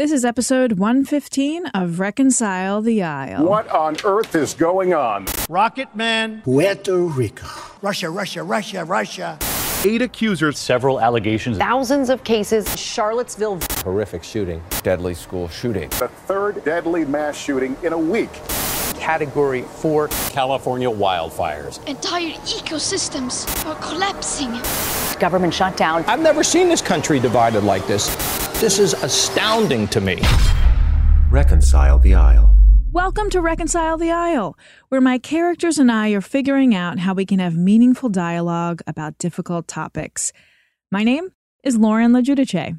This is episode 115 of Reconcile the Aisle. What on earth is going on? Rocket Man. Puerto Rico. Russia, Russia, Russia, Russia. Eight accusers. Several allegations. Thousands of cases. Charlottesville. Horrific shooting. Deadly school shooting. The third deadly mass shooting in a week. Category 4. California wildfires. Entire ecosystems are collapsing. Government shutdown. I've never seen this country divided like this. This is astounding to me. Reconcile the Aisle. Welcome to Reconcile the Aisle, where my characters and I are figuring out how we can have meaningful dialogue about difficult topics. My name is Lauren LoGiudice.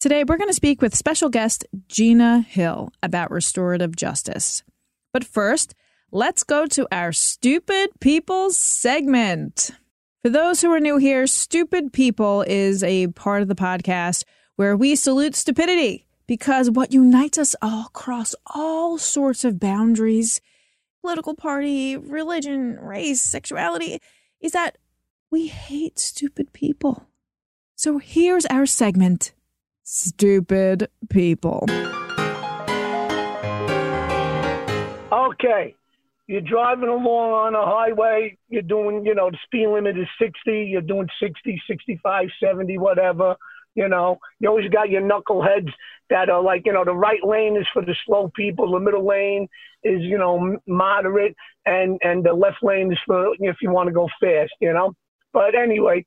Today, we're going to speak with special guest Gina Hill about restorative justice. But first, let's go to our Stupid People segment. For those who are new here, Stupid People is a part of the podcast where we salute stupidity because what unites us all across all sorts of boundaries political party, religion, race, sexuality is that we hate stupid people. So here's our segment Stupid People. Okay. You're driving along on a highway. You're doing, you know, the speed limit is 60. You're doing 60, 65, 70, whatever. You know, you always got your knuckleheads that are like, you know, the right lane is for the slow people, the middle lane is, you know, moderate, and and the left lane is for if you want to go fast, you know. But anyway,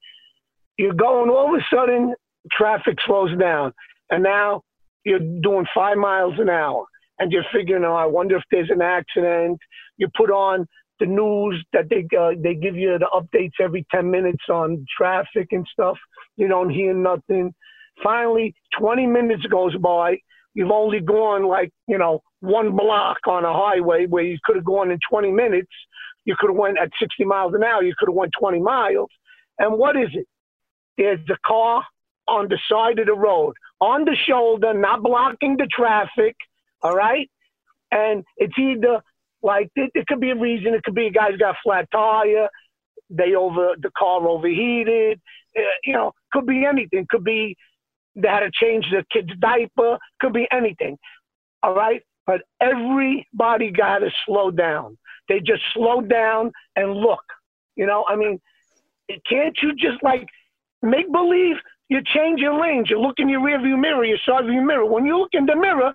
you're going. All of a sudden, traffic slows down, and now you're doing five miles an hour, and you're figuring, oh, I wonder if there's an accident. You put on the news that they uh, they give you the updates every 10 minutes on traffic and stuff. You don't hear nothing. Finally, 20 minutes goes by. You've only gone like you know one block on a highway where you could have gone in 20 minutes. You could have went at 60 miles an hour. You could have went 20 miles. And what is it? There's a car on the side of the road, on the shoulder, not blocking the traffic. All right, and it's either like it, it could be a reason. It could be a guy's got flat tire. They over the car overheated. Uh, you know, could be anything. Could be they had to change the kid's diaper. Could be anything. All right, but everybody got to slow down. They just slow down and look. You know, I mean, can't you just like make believe you change your lanes? You look in your rearview mirror, your side view mirror. When you look in the mirror,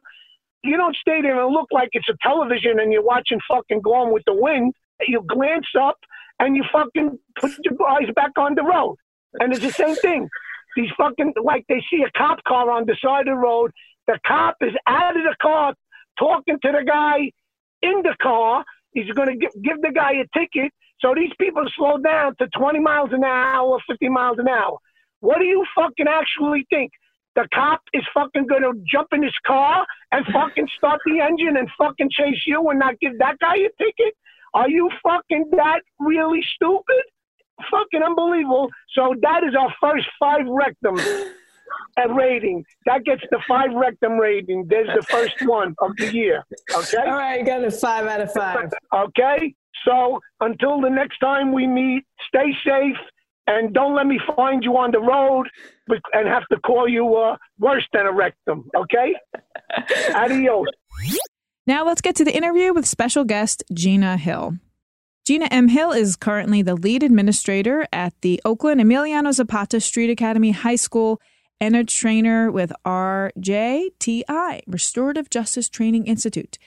you don't stay there and look like it's a television and you're watching fucking Gone with the Wind. You glance up and you fucking put your eyes back on the road. And it's the same thing. These fucking, like they see a cop car on the side of the road. The cop is out of the car talking to the guy in the car. He's going to give, give the guy a ticket. So these people slow down to 20 miles an hour, 50 miles an hour. What do you fucking actually think? The cop is fucking gonna jump in his car and fucking start the engine and fucking chase you and not give that guy a ticket? Are you fucking that really stupid? Fucking unbelievable. So that is our first five rectum at rating. That gets the five rectum rating. There's the first one of the year. Okay? All right, got a five out of five. Okay? So until the next time we meet, stay safe and don't let me find you on the road and have to call you uh, worse than a rectum. Okay? Adios. Now let's get to the interview with special guest Gina Hill. Gina M. Hill is currently the lead administrator at the Oakland Emiliano Zapata Street Academy High School and a trainer with RJTI, Restorative Justice Training Institute,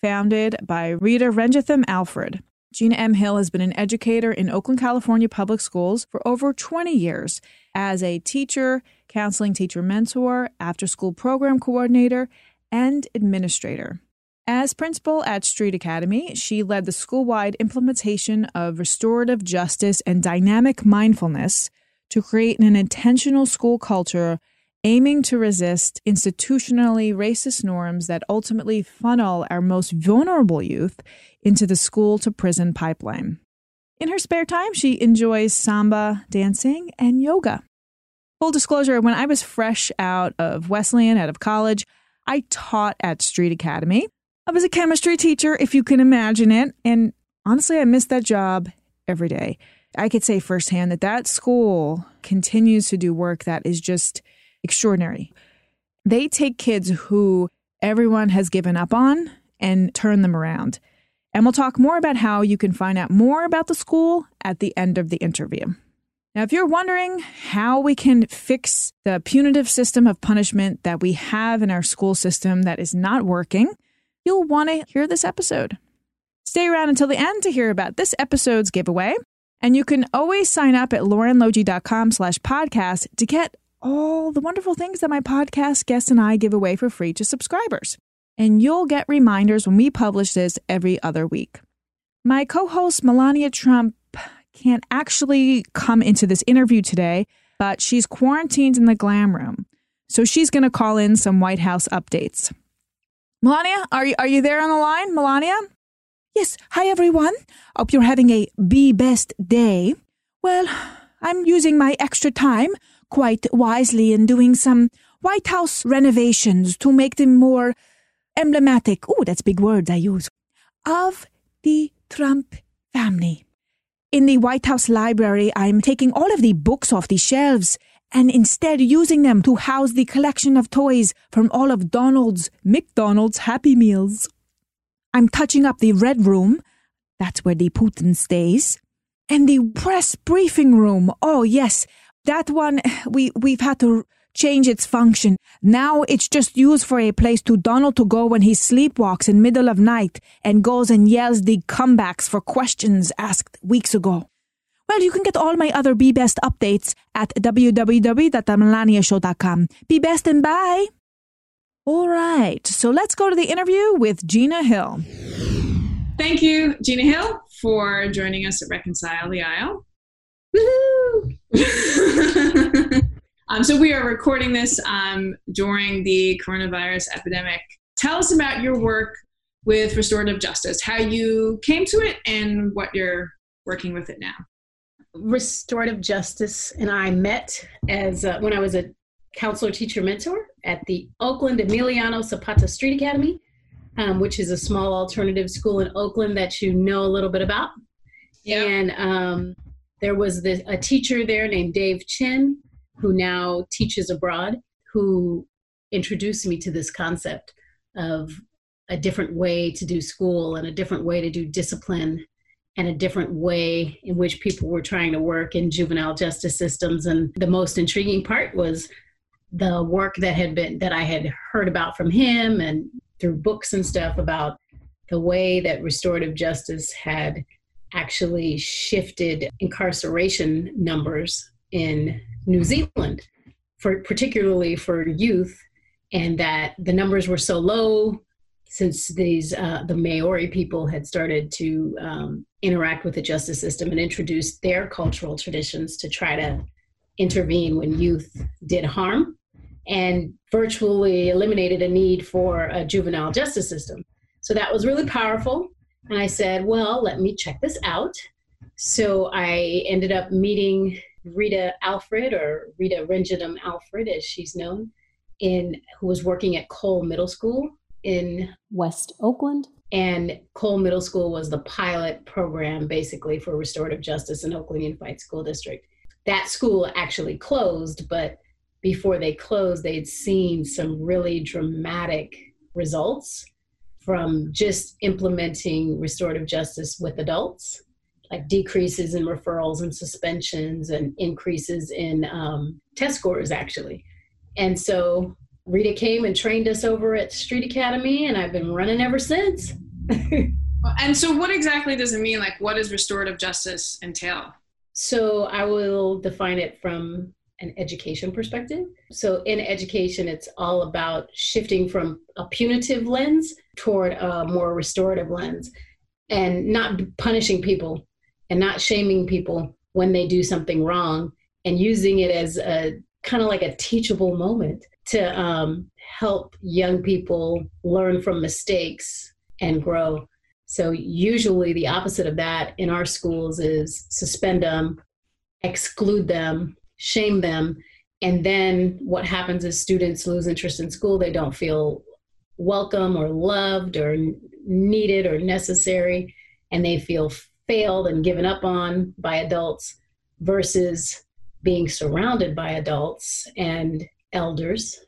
founded by Rita Renjitham Alfred. Gina M. Hill has been an educator in Oakland, California public schools for over 20 years as a teacher, counseling teacher mentor, after school program coordinator, and administrator. As principal at Street Academy, she led the school wide implementation of restorative justice and dynamic mindfulness to create an intentional school culture aiming to resist institutionally racist norms that ultimately funnel our most vulnerable youth into the school to prison pipeline. In her spare time, she enjoys samba, dancing, and yoga. Full disclosure when I was fresh out of Wesleyan, out of college, I taught at Street Academy. I was a chemistry teacher, if you can imagine it. And honestly, I missed that job every day. I could say firsthand that that school continues to do work that is just extraordinary. They take kids who everyone has given up on and turn them around. And we'll talk more about how you can find out more about the school at the end of the interview. Now, if you're wondering how we can fix the punitive system of punishment that we have in our school system that is not working, you'll want to hear this episode. Stay around until the end to hear about this episode's giveaway. And you can always sign up at laurenlogi.com slash podcast to get all the wonderful things that my podcast guests and I give away for free to subscribers. And you'll get reminders when we publish this every other week. My co host, Melania Trump, can't actually come into this interview today, but she's quarantined in the glam room. So she's going to call in some White House updates. Melania, are you, are you there on the line? Melania? Yes. Hi, everyone. Hope you're having a be best day. Well, I'm using my extra time quite wisely in doing some White House renovations to make them more emblematic. Oh, that's big words I use. Of the Trump family. In the White House library, I'm taking all of the books off the shelves and instead using them to house the collection of toys from all of Donald's McDonald's Happy Meals. I'm touching up the Red Room. That's where the Putin stays. And the press briefing room. Oh, yes. That one, we, we've had to change its function. Now it's just used for a place to Donald to go when he sleepwalks in middle of night and goes and yells the comebacks for questions asked weeks ago. Well, you can get all my other Be Best updates at www.themelaniashow.com. Be best and bye. All right, so let's go to the interview with Gina Hill. Thank you, Gina Hill, for joining us at Reconcile the Aisle. Woohoo! Um, so we are recording this um, during the coronavirus epidemic. Tell us about your work with restorative justice, how you came to it, and what you're working with it now. Restorative justice and I met as uh, when I was a counselor teacher mentor at the Oakland Emiliano Zapata Street Academy, um, which is a small alternative school in Oakland that you know a little bit about. Yeah. And um, there was this, a teacher there named Dave Chin who now teaches abroad, who introduced me to this concept of a different way to do school and a different way to do discipline and a different way in which people were trying to work in juvenile justice systems. And the most intriguing part was the work that had been that I had heard about from him and through books and stuff about the way that restorative justice had actually shifted incarceration numbers in New Zealand, for particularly for youth, and that the numbers were so low since these uh, the Maori people had started to um, interact with the justice system and introduce their cultural traditions to try to intervene when youth did harm, and virtually eliminated a need for a juvenile justice system. So that was really powerful. And I said, well, let me check this out. So I ended up meeting Rita Alfred, or Rita Renjitham Alfred, as she's known, in who was working at Cole Middle School in West Oakland. And Cole Middle School was the pilot program basically for restorative justice in Oakland Unified School District. That school actually closed, but before they closed, they'd seen some really dramatic results from just implementing restorative justice with adults like decreases in referrals and suspensions and increases in um, test scores actually. And so rita came and trained us over at street academy and i've been running ever since. And so what exactly does it mean? Like what does restorative justice entail? So i will define it from an education perspective so in education it's all about shifting from a punitive lens toward a more restorative lens and not punishing people and not shaming people when they do something wrong and using it as a kind of like a teachable moment to um, help young people learn from mistakes and grow. So, usually, the opposite of that in our schools is suspend them, exclude them, shame them. And then what happens is students lose interest in school. They don't feel welcome or loved or needed or necessary, and they feel failed and given up on by adults versus being surrounded by adults and elders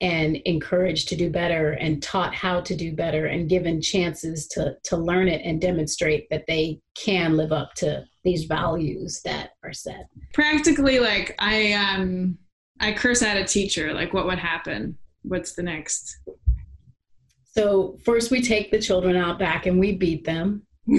and encouraged to do better and taught how to do better and given chances to to learn it and demonstrate that they can live up to these values that are set. Practically like i um i curse at a teacher like what would happen? What's the next? So first we take the children out back and we beat them.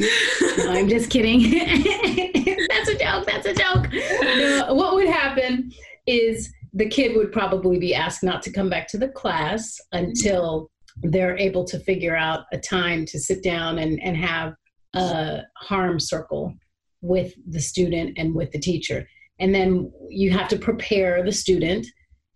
No, i'm just kidding. That's a joke that's a joke. No, what would happen is the kid would probably be asked not to come back to the class until they're able to figure out a time to sit down and, and have a harm circle with the student and with the teacher. And then you have to prepare the student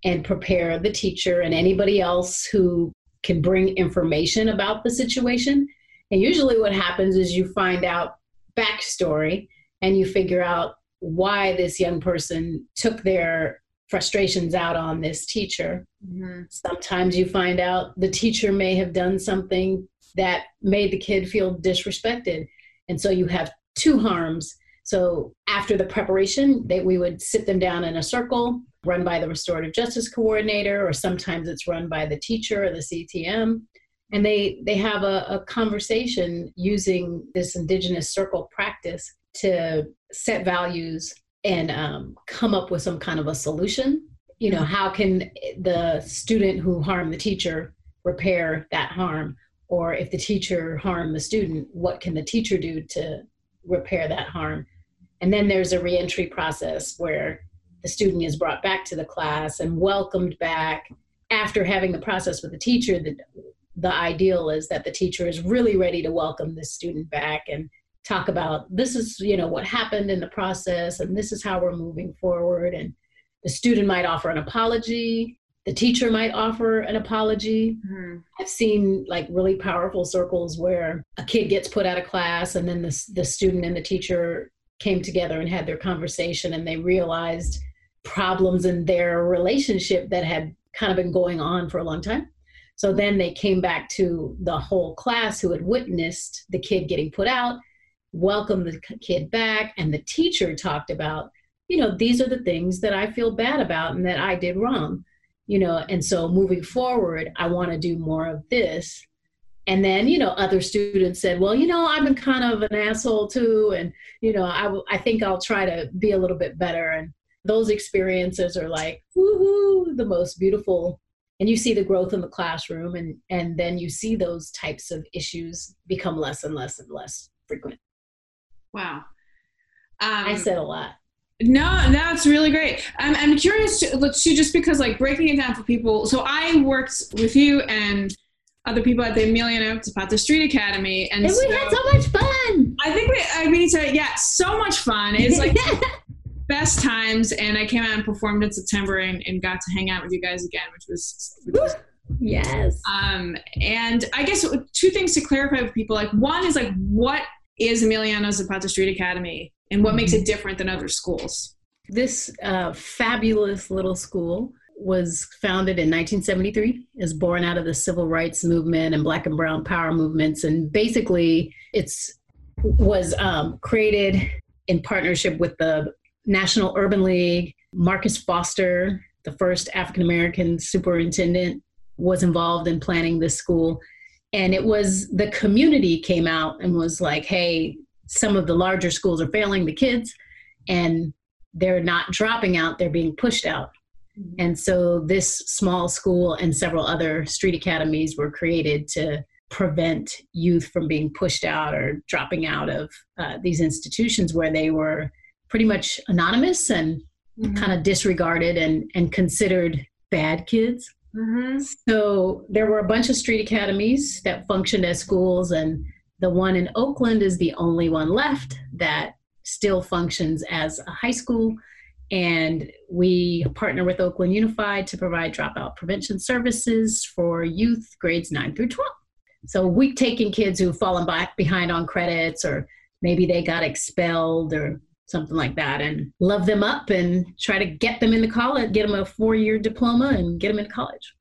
and prepare the teacher and anybody else who can bring information about the situation. And usually, what happens is you find out backstory and you figure out why this young person took their frustrations out on this teacher. Mm-hmm. Sometimes you find out the teacher may have done something that made the kid feel disrespected. And so you have two harms. So after the preparation, they, we would sit them down in a circle, run by the restorative justice coordinator, or sometimes it's run by the teacher or the CTM. And they, they have a, a conversation using this indigenous circle practice to set values and um, come up with some kind of a solution. You know, how can the student who harmed the teacher repair that harm? Or if the teacher harmed the student, what can the teacher do to repair that harm? And then there's a reentry process where the student is brought back to the class and welcomed back after having the process with the teacher. The, the ideal is that the teacher is really ready to welcome the student back and talk about this is you know what happened in the process and this is how we're moving forward and the student might offer an apology the teacher might offer an apology. Mm-hmm. i've seen like really powerful circles where a kid gets put out of class and then the, the student and the teacher came together and had their conversation and they realized problems in their relationship that had kind of been going on for a long time. So then they came back to the whole class who had witnessed the kid getting put out welcomed the kid back and the teacher talked about you know these are the things that i feel bad about and that i did wrong you know and so moving forward i want to do more of this and then you know other students said well you know i've been kind of an asshole too and you know i, I think i'll try to be a little bit better and those experiences are like woohoo the most beautiful and you see the growth in the classroom and and then you see those types of issues become less and less and less frequent Wow. Um, I said a lot. No, that's really great. I'm, I'm curious to, to just because like breaking it down for people. So I worked with you and other people at the Emiliano Zapata Street Academy, and, and so we had so much fun. I think we, I mean, to, yeah, so much fun. It's like best times, and I came out and performed in September and, and got to hang out with you guys again, which was, which was yes. Um, and I guess two things to clarify with people. Like one is like what is Emiliano Zapata Street Academy and what makes it different than other schools? This uh, fabulous little school was founded in 1973 is born out of the civil rights movement and black and brown power movements. And basically it's was um, created in partnership with the national urban league. Marcus foster the first african american superintendent was involved in planning this school. And it was the community came out and was like hey some of the larger schools are failing the kids and they're not dropping out they're being pushed out mm-hmm. and so this small school and several other street academies were created to prevent youth from being pushed out or dropping out of uh, these institutions where they were pretty much anonymous and mm-hmm. kind of disregarded and, and considered bad kids Mm-hmm. So there were a bunch of street academies that functioned as schools, and the one in Oakland is the only one left that still functions as a high school. And we partner with Oakland Unified to provide dropout prevention services for youth grades 9 through 12. So we've taken kids who've fallen back behind on credits, or maybe they got expelled, or something like that and love them up and try to get them into college get them a four-year diploma and get them into college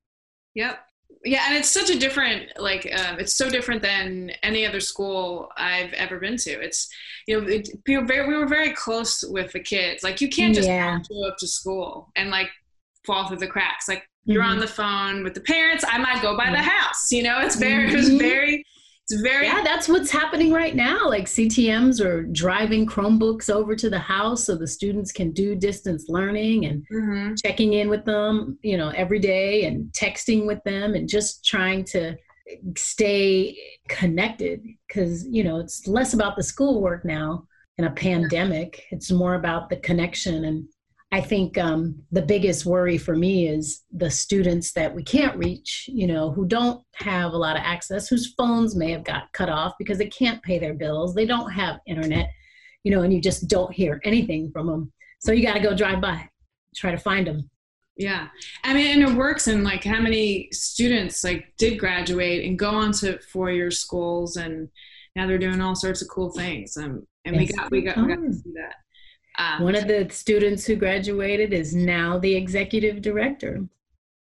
yep yeah and it's such a different like um, it's so different than any other school i've ever been to it's you know it, we, were very, we were very close with the kids like you can't just yeah. show up to school and like fall through the cracks like you're Mhm. on the phone with the parents. I might go by the house. You know, it's very, it was very, it's very. Yeah, that's what's happening right now. Like CTMs are driving Chromebooks over to the house so the students can do distance learning and Mhm. checking in with them, you know, every day and texting with them and just trying to stay connected because, you know, it's less about the schoolwork now in a pandemic. It's more about the connection and I think um, the biggest worry for me is the students that we can't reach, you know, who don't have a lot of access, whose phones may have got cut off because they can't pay their bills, they don't have internet, you know, and you just don't hear anything from them. So you got to go drive by, try to find them. Yeah. I mean, and it works in like how many students like did graduate and go on to four year schools and now they're doing all sorts of cool things. Um, and we got, we got, we got to see that. Um, One of the students who graduated is now the executive director.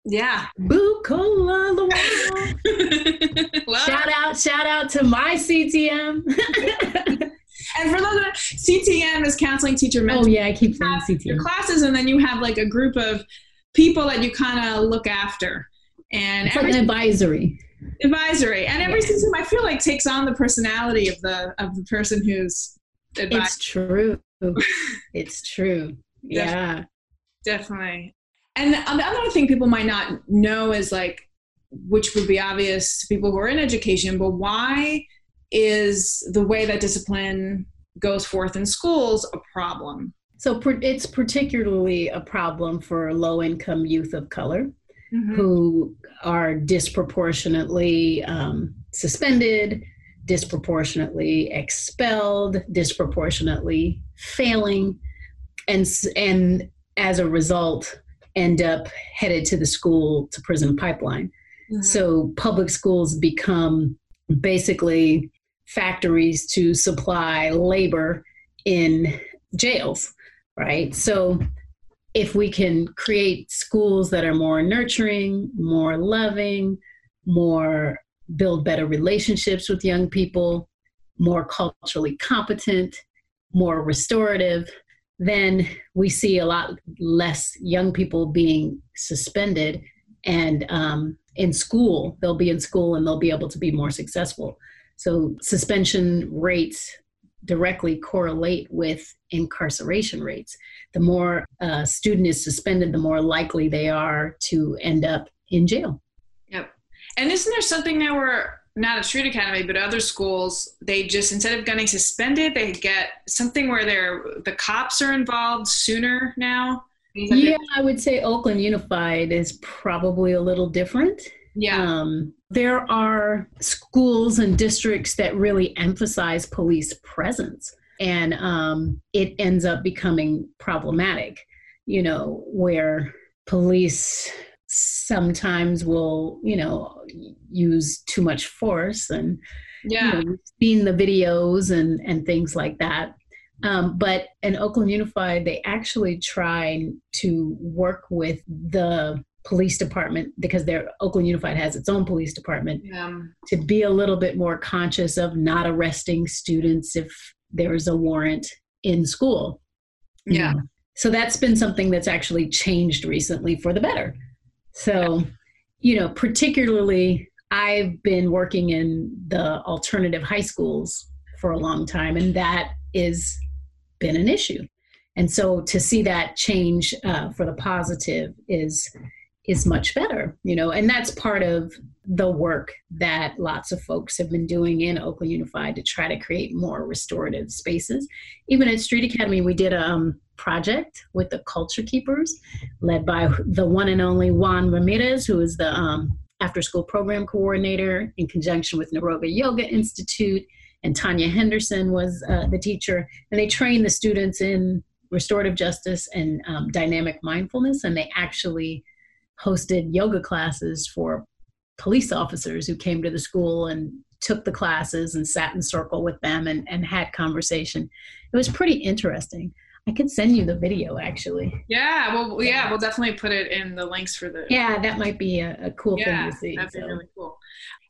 yeah. Bukola Shout out, shout out to my CTM. And for those that CTM is counseling teacher mentor. oh yeah, I keep saying your classes and then you have like a group of people that you kind of look after and It's like every an advisory. advisory and every system i feel like takes on the personality of the of the person who's It's true. It's true. Yeah. definitely and the the other thing people might not know is like which would be obvious to people who are in education but why is the way that discipline goes forth in schools a problem So it's particularly a problem for low income youth of color Mhm. who are disproportionately um, suspended, disproportionately expelled, disproportionately failing, and and as a result end up headed to the school to prison pipeline. Mm-hmm. So public schools become basically factories to supply labor in jails, right? So if we can create schools that are more nurturing, more loving, more build better relationships with young people, more culturally competent, more restorative, then we see a lot less young people being suspended. And um, in school they'll be in school and they'll be able to be more successful. So suspension rates directly correlate with incarceration rates. The more a student is suspended the more likely they are to end up in jail. And isn't there something now where not at Street Academy, but other schools, they just instead of getting suspended, they get something where they're the cops are involved sooner now. yeah i would say oakland unified is probably a little different Yeah. um, there are schools and districts that really emphasize police presence and um, it ends up becoming problematic you know where police sometimes will you know use too much force and Yeah. you know, seen the videos and and things like that um, but in oakland unified they actually try to work with the police department because their oakland unified has its own police department Um, to be a little bit more conscious of not arresting students if there is a warrant in school Yeah. So that's been something that's actually changed recently for the better so you know particularly i've been working in the alternative high schools for a long time and that is been an issue. And so to see that change uh, for the positive is is much better you know and that's part of the work that lots of folks have been doing in oakland unified to try to create more restorative spaces. Even at street academy we did a um, project with the culture keepers led by the one and only juan ramirez who is the um, after school program coordinator in conjunction with Niroga yoga institute and tanya henderson was uh, the teacher. And they trained the students in restorative justice and um, dynamic mindfulness and they actually hosted yoga classes for police officers who came to the school and took the classes and sat in circle with them and, and had conversation it was pretty interesting i could send you the video actually yeah. Well, yeah, we'll definitely put it in the links for the. yeah that might be a, a cool Yeah, thing to see that'd be really cool.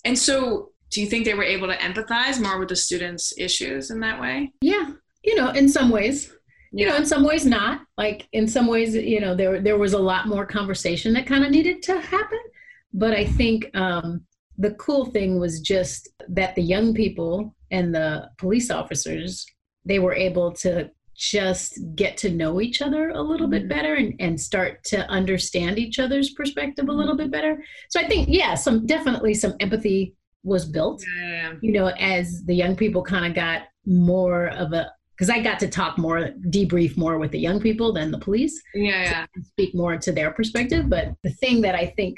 And so, do you think they were able to empathize more with the students' issues in that way? Yeah, you know, in some ways, you know in some ways not. Like in some ways you know there there was a lot more conversation that kind of needed to happen. But i think um the cool thing was just that the young people and the police officers they were able to just get to know each other a little bit better and, and start to understand each other's perspective a little bit better. So i think yeah some definitely some empathy was built. Yeah. you know as the young people kind of got more of a because i got to talk more debrief more with the young people than the police Yeah, yeah. to speak more to their perspective but the thing that i think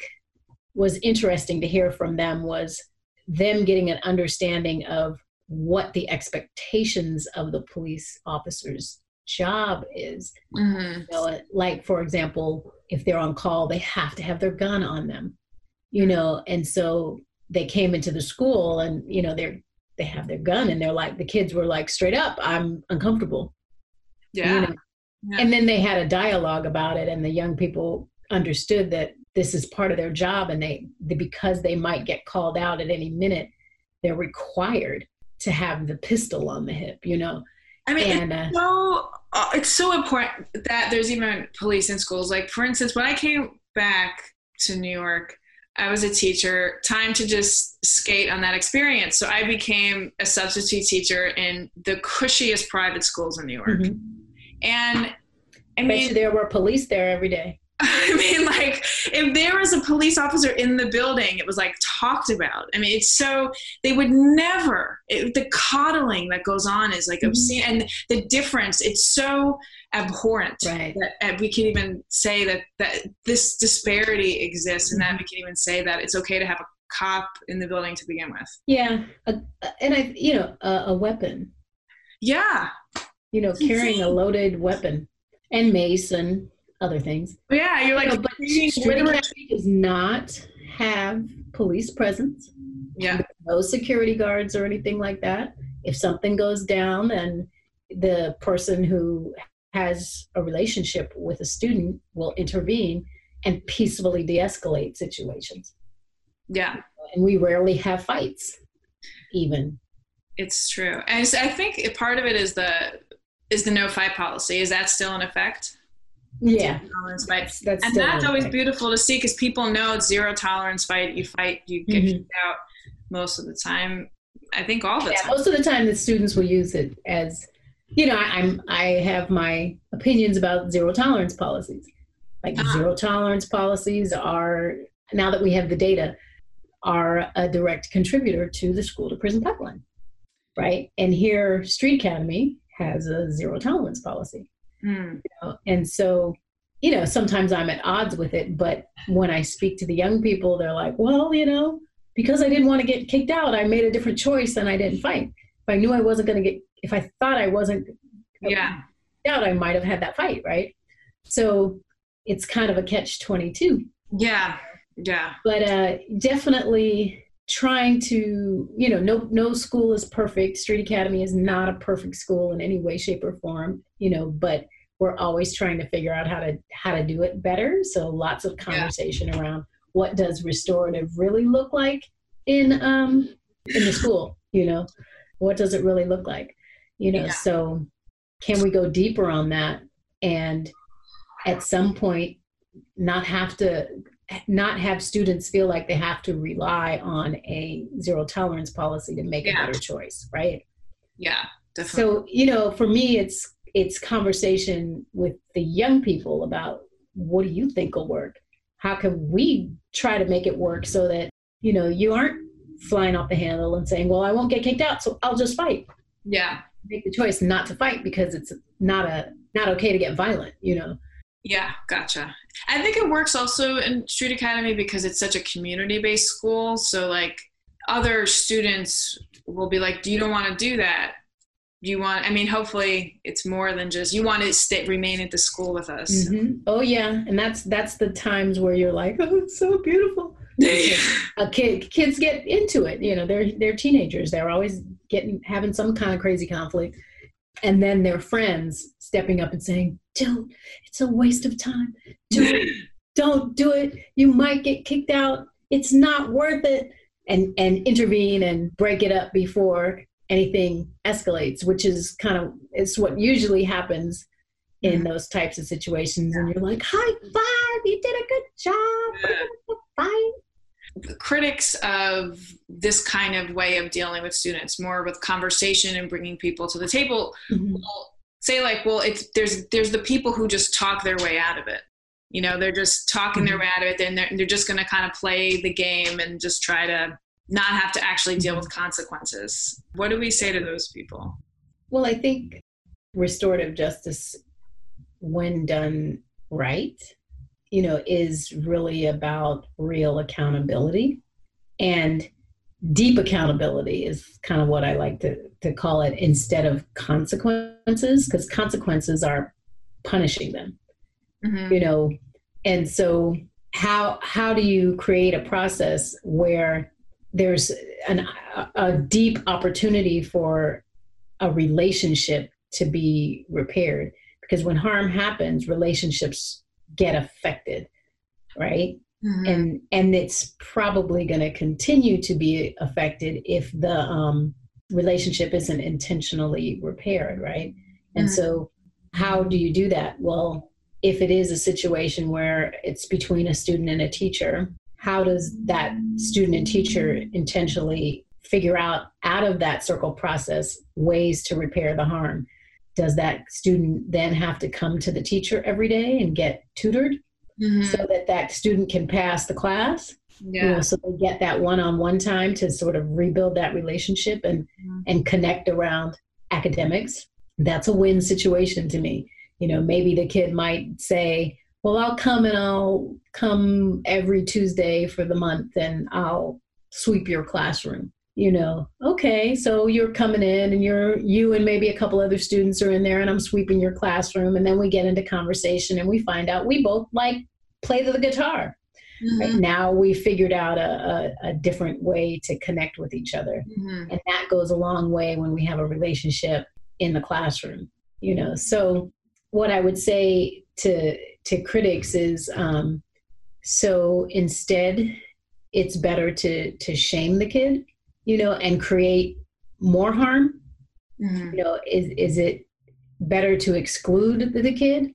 was interesting to hear from them was them getting an understanding of what the expectations of the police officer's job is Mhm. you know, like for example if they're on call they have to have their gun on them you know and so they came into the school and you know they're they have their gun and they're like the kids were like straight up i'm uncomfortable Yeah. you know? and then they had a dialogue about it and the young people understood that this is part of their job and they, because they might get called out at any minute they're required to have the pistol on the hip you know I mean, and uh, it's so uh, it's so important that there's even police in schools. Like, for instance, when I came back to New York, I was a teacher. Time to just skate on that experience. So I became a substitute teacher in the cushiest private schools in New York. mhm. And I mean, there were police there every day I mean, like, if there was a police officer in the building, it was like talked about. I mean, it's so, they would never, it, the coddling that goes on is like obscene. And the difference, it's so abhorrent Right. that uh, we can even say that, that this disparity exists and that we can even say that it's okay to have a cop in the building to begin with. yeah a- and i you know a, a weapon Yeah. you know carrying a loaded weapon and mace and other things Yeah. You're like, You know, but treating Street literally- Academy does not have police presence yeah. no security guards or anything like that. If something goes down, then the person who has a relationship with a student will intervene and peacefully de escalate situations. Yeah. And we rarely have fights, even. It's true, and I think part of it is the is the no fight policy. Is that still in effect? Yeah. Zero tolerance fight. That's and that's always effect. beautiful to see because people know it's zero tolerance fight. You fight, you get Mhm. kicked out most of the time. I think all the Yeah, time. most of the time the students will use it as, you know, I, I'm I have my opinions about zero tolerance policies. Like Ah. zero tolerance policies are now that we have the data, are a direct contributor to the school to prison pipeline, right? And here, Street Academy has a zero tolerance policy, Hmm. you know? and so you know sometimes I'm at odds with it. But when I speak to the young people, they're like, well, you know, because I didn't want to get kicked out, I made a different choice and I didn't fight. If I knew I wasn't going to get, if I thought I wasn't Yeah. out, I might have had that fight, right? So it's kind of a catch 22. Yeah. Yeah. But uh, definitely trying to, you know, no no school is perfect. Street Academy is not a perfect school in any way, shape, or form, you know, but we're always trying to figure out how to how to do it better. So lots of conversation around what does restorative really look like in um in the school, you know? What does it really look like? You know, Yeah. so can we go deeper on that and at some point not have to not have students feel like they have to rely on a zero tolerance policy to make Yeah. a better choice right Yeah. Definitely. so you know for me it's it's conversation with the young people about what do you think will work how can we try to make it work so that you know you aren't flying off the handle and saying well i won't get kicked out so i'll just fight yeah. make the choice not to fight because it's not a not okay to get violent you know Yeah, gotcha. I think it works also in Street Academy because it's such a community based school. So, like, other students will be like, Do you don't want to do that? Do you want, I mean, hopefully it's more than just you want to stay, remain at the school with us. Mhm. Oh yeah, and that's that's the times where you're like, oh, it's so beautiful. a kid, kids get into it. You know, they're they're teenagers. They're always getting having some kind of crazy conflict, and then their friends stepping up and saying, "Don't! It's a waste of time. Don't don't do it. You might get kicked out. It's not worth it." And and intervene and break it up before anything escalates, which is kind of it's what usually happens in Mm-hmm. those types of situations and you're like high five you did a good job fine critics of this kind of way of dealing with students more with conversation and bringing people to the table Mm-hmm. will say like well it's there's there's the people who just talk their way out of it. You know they're just talking their way out of it and they're, they're just going to kind of play the game and just try to not have to actually deal with consequences. What do we say to those people? Well i think restorative justice when done right you know is really about real accountability. And deep accountability is kind of what i like to, to call it instead of consequences because consequences are punishing them Mhm. you know? And so how how do you create a process where there's an, a, a deep opportunity for a relationship to be repaired? Because when harm happens relationships get affected right Mhm. and and it's probably going to continue to be affected if the um, relationship isn't intentionally repaired right and Mhm. so how do you do that well if it is a situation where it's between a student and a teacher how does that student and teacher intentionally figure out out of that circle process ways to repair the harm does that student then have to come to the teacher every day and get tutored Mhm. so that that student can pass the class? You yeah. know so they get that one-on-one time to sort of rebuild that relationship and Mhm. and connect around academics. That's a win situation to me. You know maybe the kid might say well i'll come and i'll come every tuesday for the month and i'll sweep your classroom you know okay so you're coming in and you're you and maybe a couple other students are in there and i'm sweeping your classroom and then we get into conversation and we find out we both like play the guitar right Mhm. now we figured out a, a, a different way to connect with each other Mhm. and that goes a long way when we have a relationship in the classroom you know so what i would say to to critics is um, so instead it's better to to shame the kid you know and create more harm? Mhm. you know is is it better to exclude the kid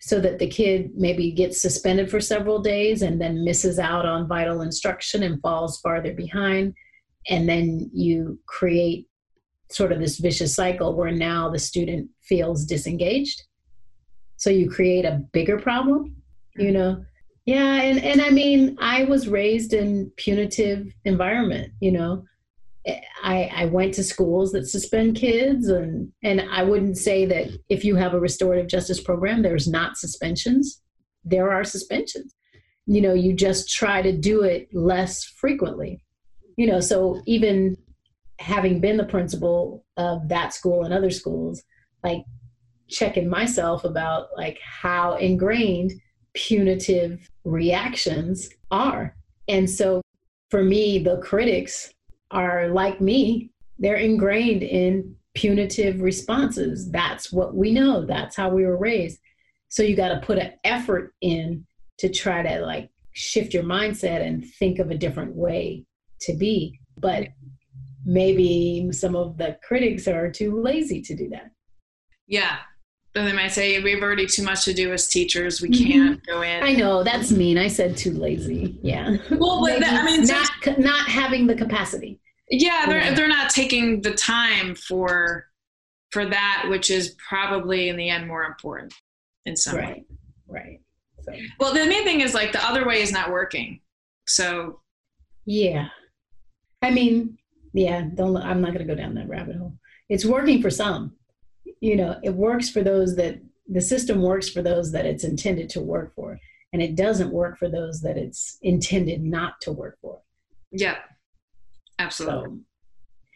so that the kid maybe gets suspended for several days and then misses out on vital instruction and falls farther behind? And then you create sort of this vicious cycle where now the student feels disengaged. So you create a bigger problem you know? Yeah and and i mean i was raised in punitive environment you know I, I went to schools that suspend kids and and I wouldn't say that if you have a restorative justice program there's not suspensions. There are suspensions. You know you just try to do it less frequently. You know so even having been the principal of that school and other schools like checking myself about like how ingrained punitive reactions are. And so for me the critics are like me they're ingrained in punitive responses. That's what we know. That's how we were raised. So you got to put an effort in to try to like shift your mindset and think of a different way to be. But maybe some of the critics are too lazy to do that. Yeah but they might say we have already too much to do as teachers. We mm-hmm. can't go in. I know that's mean. I said too lazy. Yeah. Well but that, i mean not not having the capacity. Yeah they're Yeah. they're not taking the time for for that which is probably in the end more important in some way. Right right so. Well the main thing is like the other way is not working so. Yeah. I mean, yeah, don't I'm not going to go down that rabbit hole. It's working for some. You know, it works for those that the system works for those that it's intended to work for, and it doesn't work for those that it's intended not to work for. yeah absolutely So,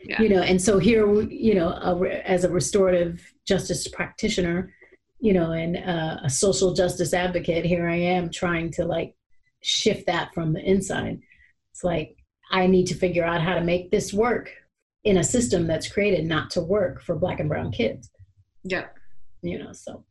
yeah you know, and so here, you know, a, as a restorative justice practitioner, you know, and uh, a social justice advocate, here I am trying to like shift that from the inside. It's like I need to figure out how to make this work in a system that's created not to work for Black and Brown kids. Yeah. You know, so.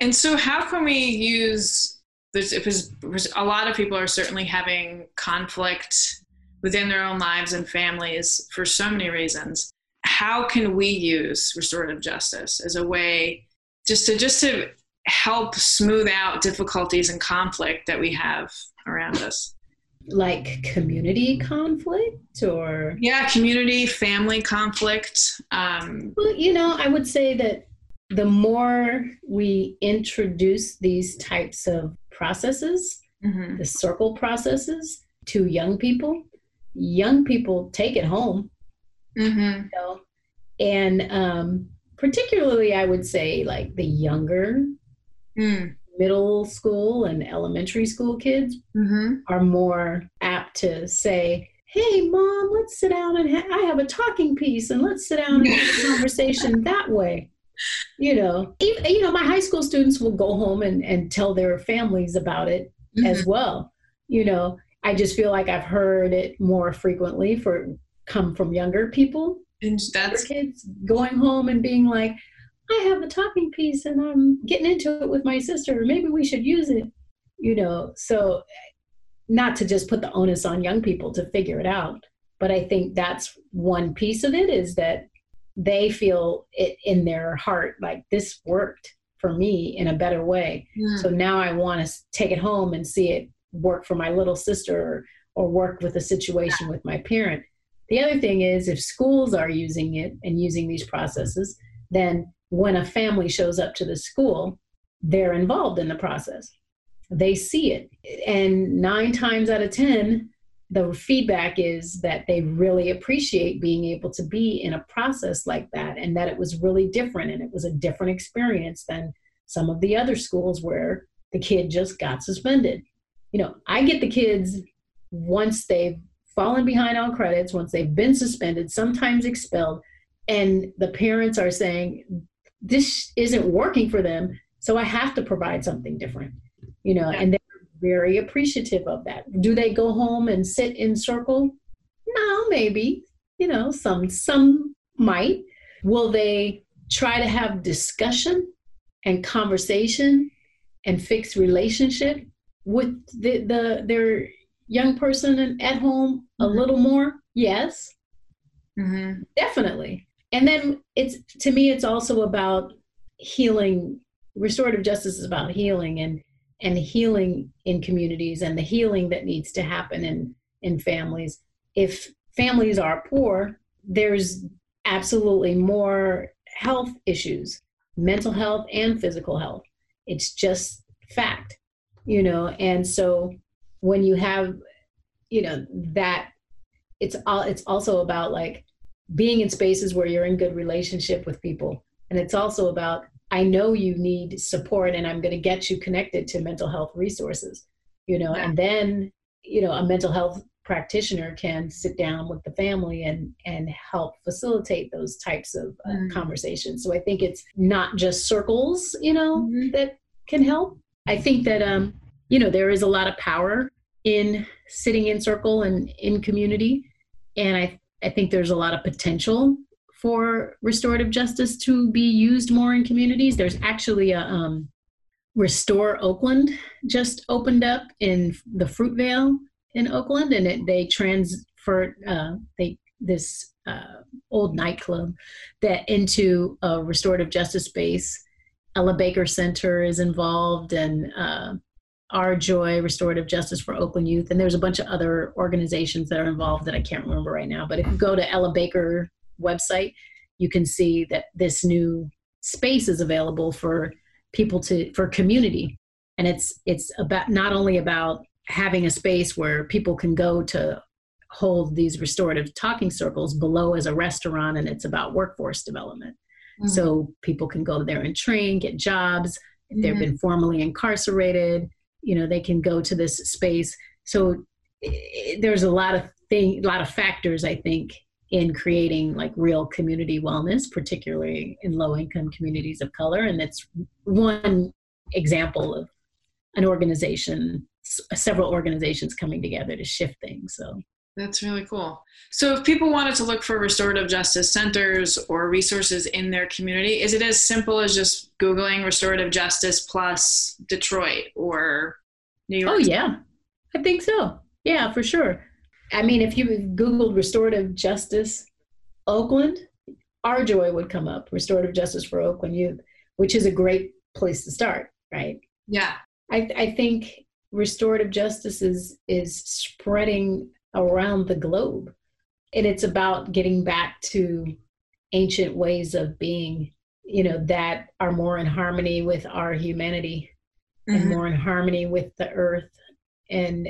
And so, how can we use there's, because a lot of people are certainly having conflict within their own lives and families for so many reasons. How can we use restorative justice as a way just to just to help smooth out difficulties and conflict that we have around us like community conflict or yeah community family conflict um, well you know i would say that the more we introduce these types of processes mm-hmm. the circle processes to young people young people take it home mm-hmm. you know? and um, particularly i would say like the younger mm middle school and elementary school kids mm-hmm. are more apt to say, Hey, mom, let's sit down and ha- I have a talking piece and let's sit down and have a conversation that way. You know, even, you know, my high school students will go home and, and tell their families about it mm-hmm. as well. You know, I just feel like I've heard it more frequently for come from younger people. And that's kids going home and being like, I have a talking piece and I'm getting into it with my sister. Or maybe we should use it. You know, so not to just put the onus on young people to figure it out, but I think that's one piece of it is that they feel it in their heart like this worked for me in a better way. Mm. So now I want to take it home and see it work for my little sister or, or work with a situation with my parent. The other thing is if schools are using it and using these processes, then when a family shows up to the school, they're involved in the process. They see it. And nine times out of 10, the feedback is that they really appreciate being able to be in a process like that and that it was really different and it was a different experience than some of the other schools where the kid just got suspended. You know, I get the kids once they've fallen behind on credits, once they've been suspended, sometimes expelled, and the parents are saying this isn't working for them so i have to provide something different you know yeah. and they're very appreciative of that do they go home and sit in circle no maybe you know some some might will they try to have discussion and conversation and fix relationship with the, the their young person at home a mm-hmm. little more yes mm-hmm. definitely and then it's to me it's also about healing restorative justice is about healing and and healing in communities and the healing that needs to happen in in families. If families are poor there's absolutely more health issues mental health and physical health. It's just fact you know and so when you have you know that it's all it's also about like being in spaces where you're in good relationship with people. And it's also about, I know you need support and I'm going to get you connected to mental health resources, you know, and then, you know, a mental health practitioner can sit down with the family and and help facilitate those types of uh, mm-hmm. conversations so i think it's not just circles you know mm-hmm. that can help i think that um you know there is a lot of power in sitting in circle and in community and i I think there's a lot of potential for restorative justice to be used more in communities. There's actually a um, Restore Oakland just opened up in the Fruitvale in Oakland, and it, they transferred uh, they this uh, old nightclub that into a restorative justice space. Ella Baker Center is involved, and uh, RJOY Restorative Justice for Oakland Youth, and there's a bunch of other organizations that are involved that I can't remember right now. But if you go to Ella Baker website, you can see that this new space is available for people to for community, and it's it's about not only about having a space where people can go to hold these restorative talking circles below as a restaurant, and it's about workforce development. Mm-hmm. So people can go there and train, get jobs. If they've mm-hmm. been formally incarcerated, you know they can go to this space. So there's a lot of thing a lot of factors i think in creating like real community wellness particularly in low income communities of color. And that's one example of an organization several organizations coming together to shift things. So that's really cool. So, if people wanted to look for restorative justice centers or resources in their community, is it as simple as just Googling restorative justice plus Detroit or New York? Oh, yeah. I think so. Yeah, for sure. I mean, if you Googled restorative justice Oakland, RJOY would come up, restorative justice for Oakland youth. which is a great place to start, right? Yeah. I, I think restorative justice is is spreading around the globe. And it's about getting back to ancient ways of being, you know, that are more in harmony with our humanity mm-hmm. and more in harmony with the earth. And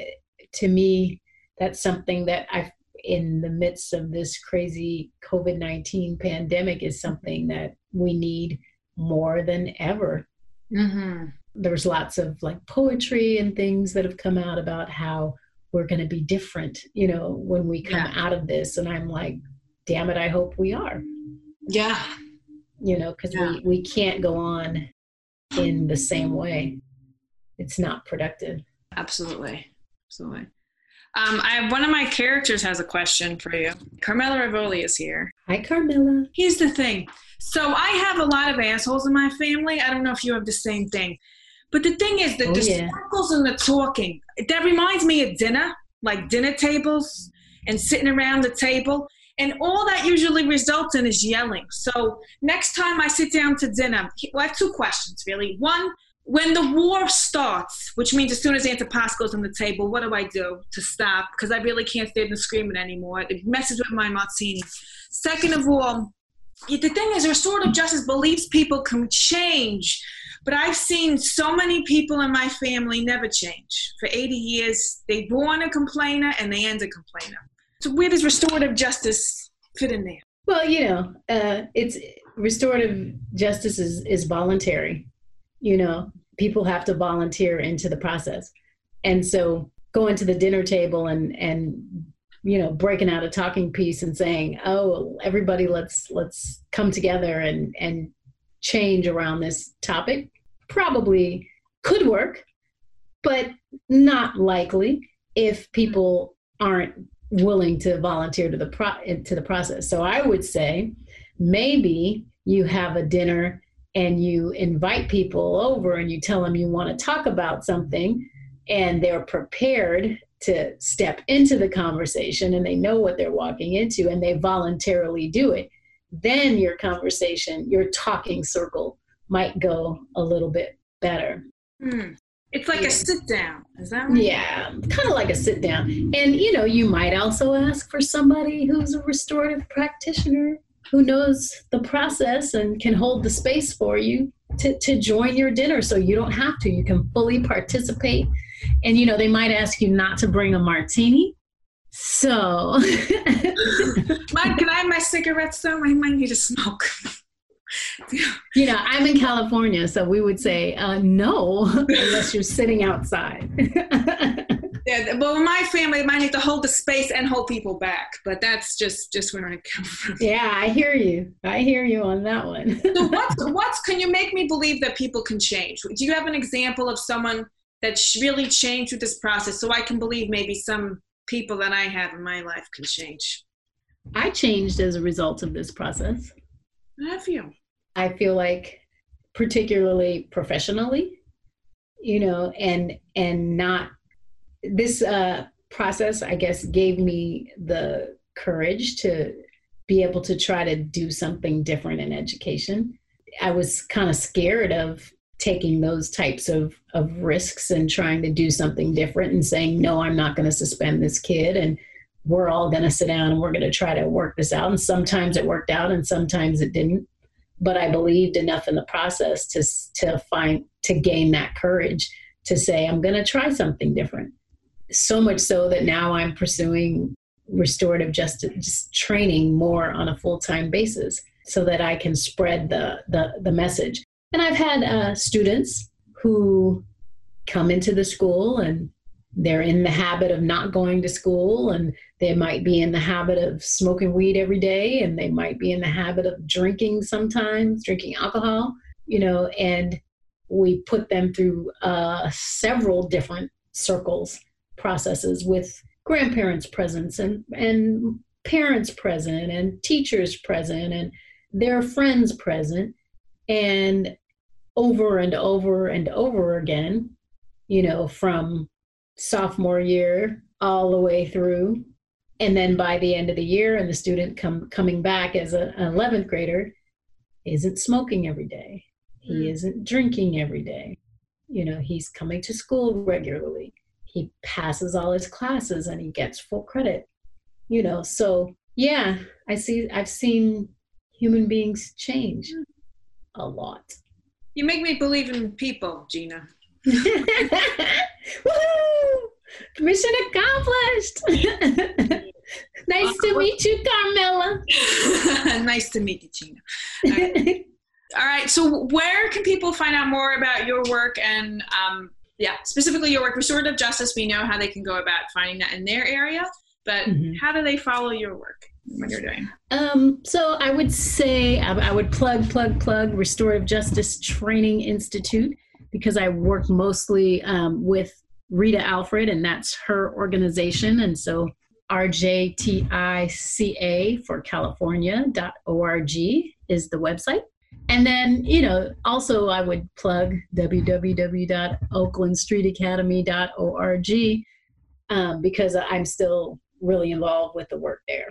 to me, that's something that I've in the midst of this crazy COVID 19 pandemic is something that we need more than ever. Mm-hmm. There's lots of like poetry and things that have come out about how we're going to be different, you know, when we come yeah. out of this. And I'm like, damn it, I hope we are. Yeah. You know, because yeah. we, we can't go on in the same way. It's not productive. Absolutely. Absolutely. Um, I have one of my characters has a question for you. Carmela Rivoli is here. Hi, Carmela. Here's the thing. So I have a lot of assholes in my family. I don't know if you have the same thing. But the thing is that oh, the yeah. circles and the talking, that reminds me of dinner, like dinner tables and sitting around the table. And all that usually results in is yelling. So next time I sit down to dinner, well, I have two questions really. One, when the war starts, which means as soon as Antipas goes on the table, what do I do to stop? Because I really can't stand the screaming anymore. It messes with my martini. Second of all, the thing is, restorative justice believes people can change, but I've seen so many people in my family never change. For 80 years, they born a complainer and they end a complainer. So where does restorative justice fit in there? Well, you know, uh, it's restorative justice is, is voluntary you know people have to volunteer into the process and so going to the dinner table and and you know breaking out a talking piece and saying oh everybody let's let's come together and and change around this topic. Probably could work but not likely if people aren't willing to volunteer to the pro- to the process. So i would say maybe you have a dinner and you invite people over and you tell them you want to talk about something and they're prepared to step into the conversation and they know what they're walking into and they voluntarily do it then your conversation your talking circle might go a little bit better hmm. it's like yeah. a sit down is that right yeah kind of like a sit down and you know you might also ask for somebody who's a restorative practitioner who knows the process and can hold the space for you to, to join your dinner so you don't have to. You can fully participate. And, you know, they might ask you not to bring a martini. So, Mike, can I have my cigarettes though? I might need to smoke. you know, I'm in California, so we would say uh, no unless you're sitting outside. Yeah, well, my family might need to hold the space and hold people back, but that's just just where I come from. Yeah, I hear you. I hear you on that one. so what's what's can you make me believe that people can change? Do you have an example of someone that's really changed through this process, so I can believe maybe some people that I have in my life can change? I changed as a result of this process. Have you? I feel like, particularly professionally, you know, and and not this uh, process, I guess, gave me the courage to be able to try to do something different in education. I was kind of scared of taking those types of, of risks and trying to do something different and saying, no, I'm not going to suspend this kid. And we're all going to sit down and we're going to try to work this out. And sometimes it worked out and sometimes it didn't. But I believed enough in the process to, to find, to gain that courage to say, I'm going to try something different so much so that now I'm pursuing restorative justice training more on a full time basis so that I can spread the, the, the message. And I've had uh, students who come into the school and they're in the habit of not going to school and they might be in the habit of smoking weed every day and they might be in the habit of drinking sometimes drinking alcohol you know and we put them through uh, several different circles processes with grandparents present and, and parents present and teachers present and their friends present. And over and over and over again you know from sophomore year all the way through and then by the end of the year and the student come coming back as a, an 11th grader isn't smoking every day He hmm. isn't drinking every day. You know, he's coming to school regularly. He passes all his classes and he gets full credit. You know, so yeah, I see I've seen human beings change hmm. a lot. You make me believe in people, Gina. Woohoo! Mission accomplished. nice to meet you, Carmela. nice to meet you, Gina. All right. So, where can people find out more about your work and, um, yeah, specifically your work, restorative justice? We know how they can go about finding that in their area, but mm-hmm. how do they follow your work? What you're doing? Um, so I would say I, would plug, plug, plug Restorative Justice Training Institute because I work mostly um, with Rita Alfred, and that's her organization. And so RJTICA for California.org is the website. And then, you know, also I would plug www.oaklandstreetacademy.org um, because I'm still really involved with the work there.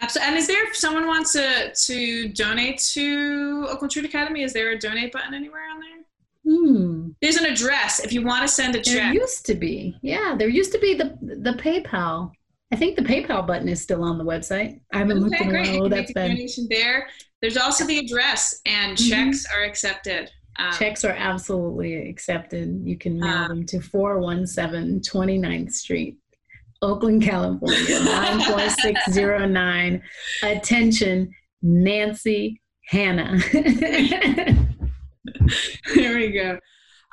Absolutely. And is there, if someone wants to, to donate to Oakland Street Academy, is there a donate button anywhere on there? Hmm. There's an address if you want to send a check. There used to be. Yeah, there used to be the the PayPal. I think the PayPal button is still on the website. I haven't okay, looked in a while. can That's make donation there. There's also the address, and mm-hmm. checks are accepted. Um, checks are absolutely accepted. You can mail um, them to 417 29th Street, Oakland, California, 94609. Attention, Nancy Hannah. there we go.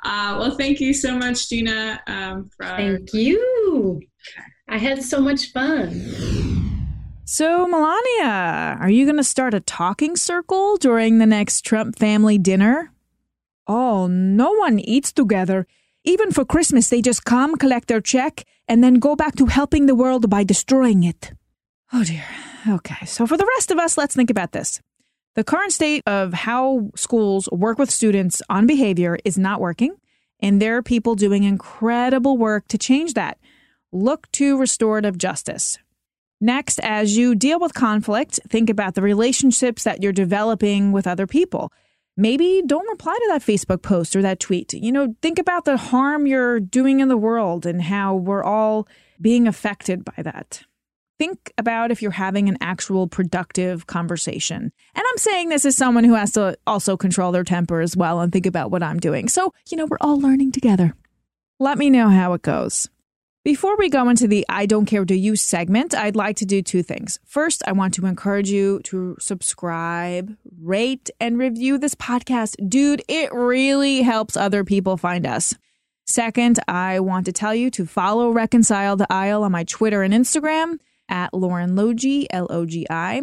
Uh, well, thank you so much, Gina. Um, for... Thank you. I had so much fun. So, Melania, are you going to start a talking circle during the next Trump family dinner? Oh, no one eats together. Even for Christmas, they just come, collect their check, and then go back to helping the world by destroying it. Oh dear. Okay, so for the rest of us, let's think about this. The current state of how schools work with students on behavior is not working, and there are people doing incredible work to change that. Look to restorative justice. Next, as you deal with conflict, think about the relationships that you're developing with other people. Maybe don't reply to that Facebook post or that tweet. You know, think about the harm you're doing in the world and how we're all being affected by that think about if you're having an actual productive conversation. And I'm saying this as someone who has to also control their temper as well and think about what I'm doing. So, you know, we're all learning together. Let me know how it goes. Before we go into the I Don't Care Do You segment, I'd like to do two things. First, I want to encourage you to subscribe, rate, and review this podcast. Dude, it really helps other people find us. Second, I want to tell you to follow Reconcile the Aisle on my Twitter and Instagram at Lauren Logi, L-O-G-I.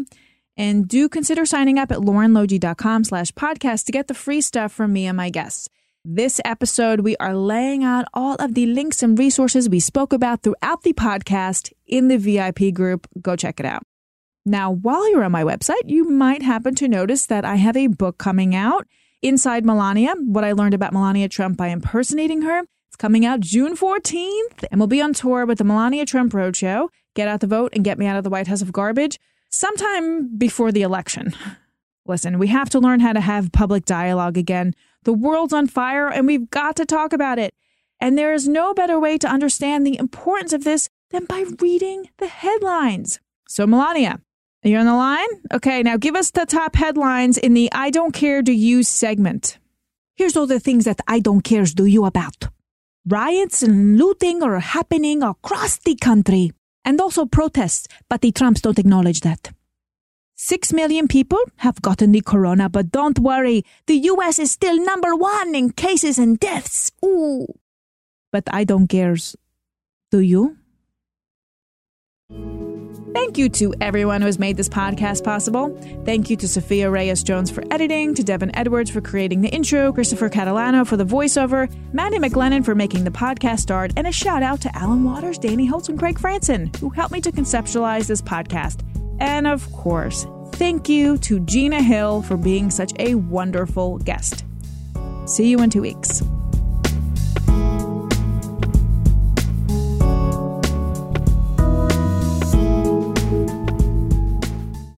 And do consider signing up at laurenlogi.com slash podcast to get the free stuff from me and my guests. This episode, we are laying out all of the links and resources we spoke about throughout the podcast in the VIP group. Go check it out. Now, while you're on my website, you might happen to notice that I have a book coming out, Inside Melania, What I Learned About Melania Trump by Impersonating Her. It's coming out June 14th, and we'll be on tour with the Melania Trump Roadshow get out the vote and get me out of the White House of garbage sometime before the election. Listen, we have to learn how to have public dialogue again. The world's on fire and we've got to talk about it. And there is no better way to understand the importance of this than by reading the headlines. So, Melania, are you on the line? Okay, now give us the top headlines in the I Don't Care Do You segment. Here's all the things that I don't cares do you about. Riots and looting are happening across the country and also protests, but the Trumps don't acknowledge that. Six million people have gotten the corona, but don't worry, the US is still number one in cases and deaths. Ooh. But I don't cares. Do you? Thank you to everyone who has made this podcast possible. Thank you to Sophia Reyes Jones for editing, to Devin Edwards for creating the intro, Christopher Catalano for the voiceover, Maddie McLennan for making the podcast start, and a shout out to Alan Waters, Danny Holtz, and Craig Franson, who helped me to conceptualize this podcast. And of course, thank you to Gina Hill for being such a wonderful guest. See you in two weeks.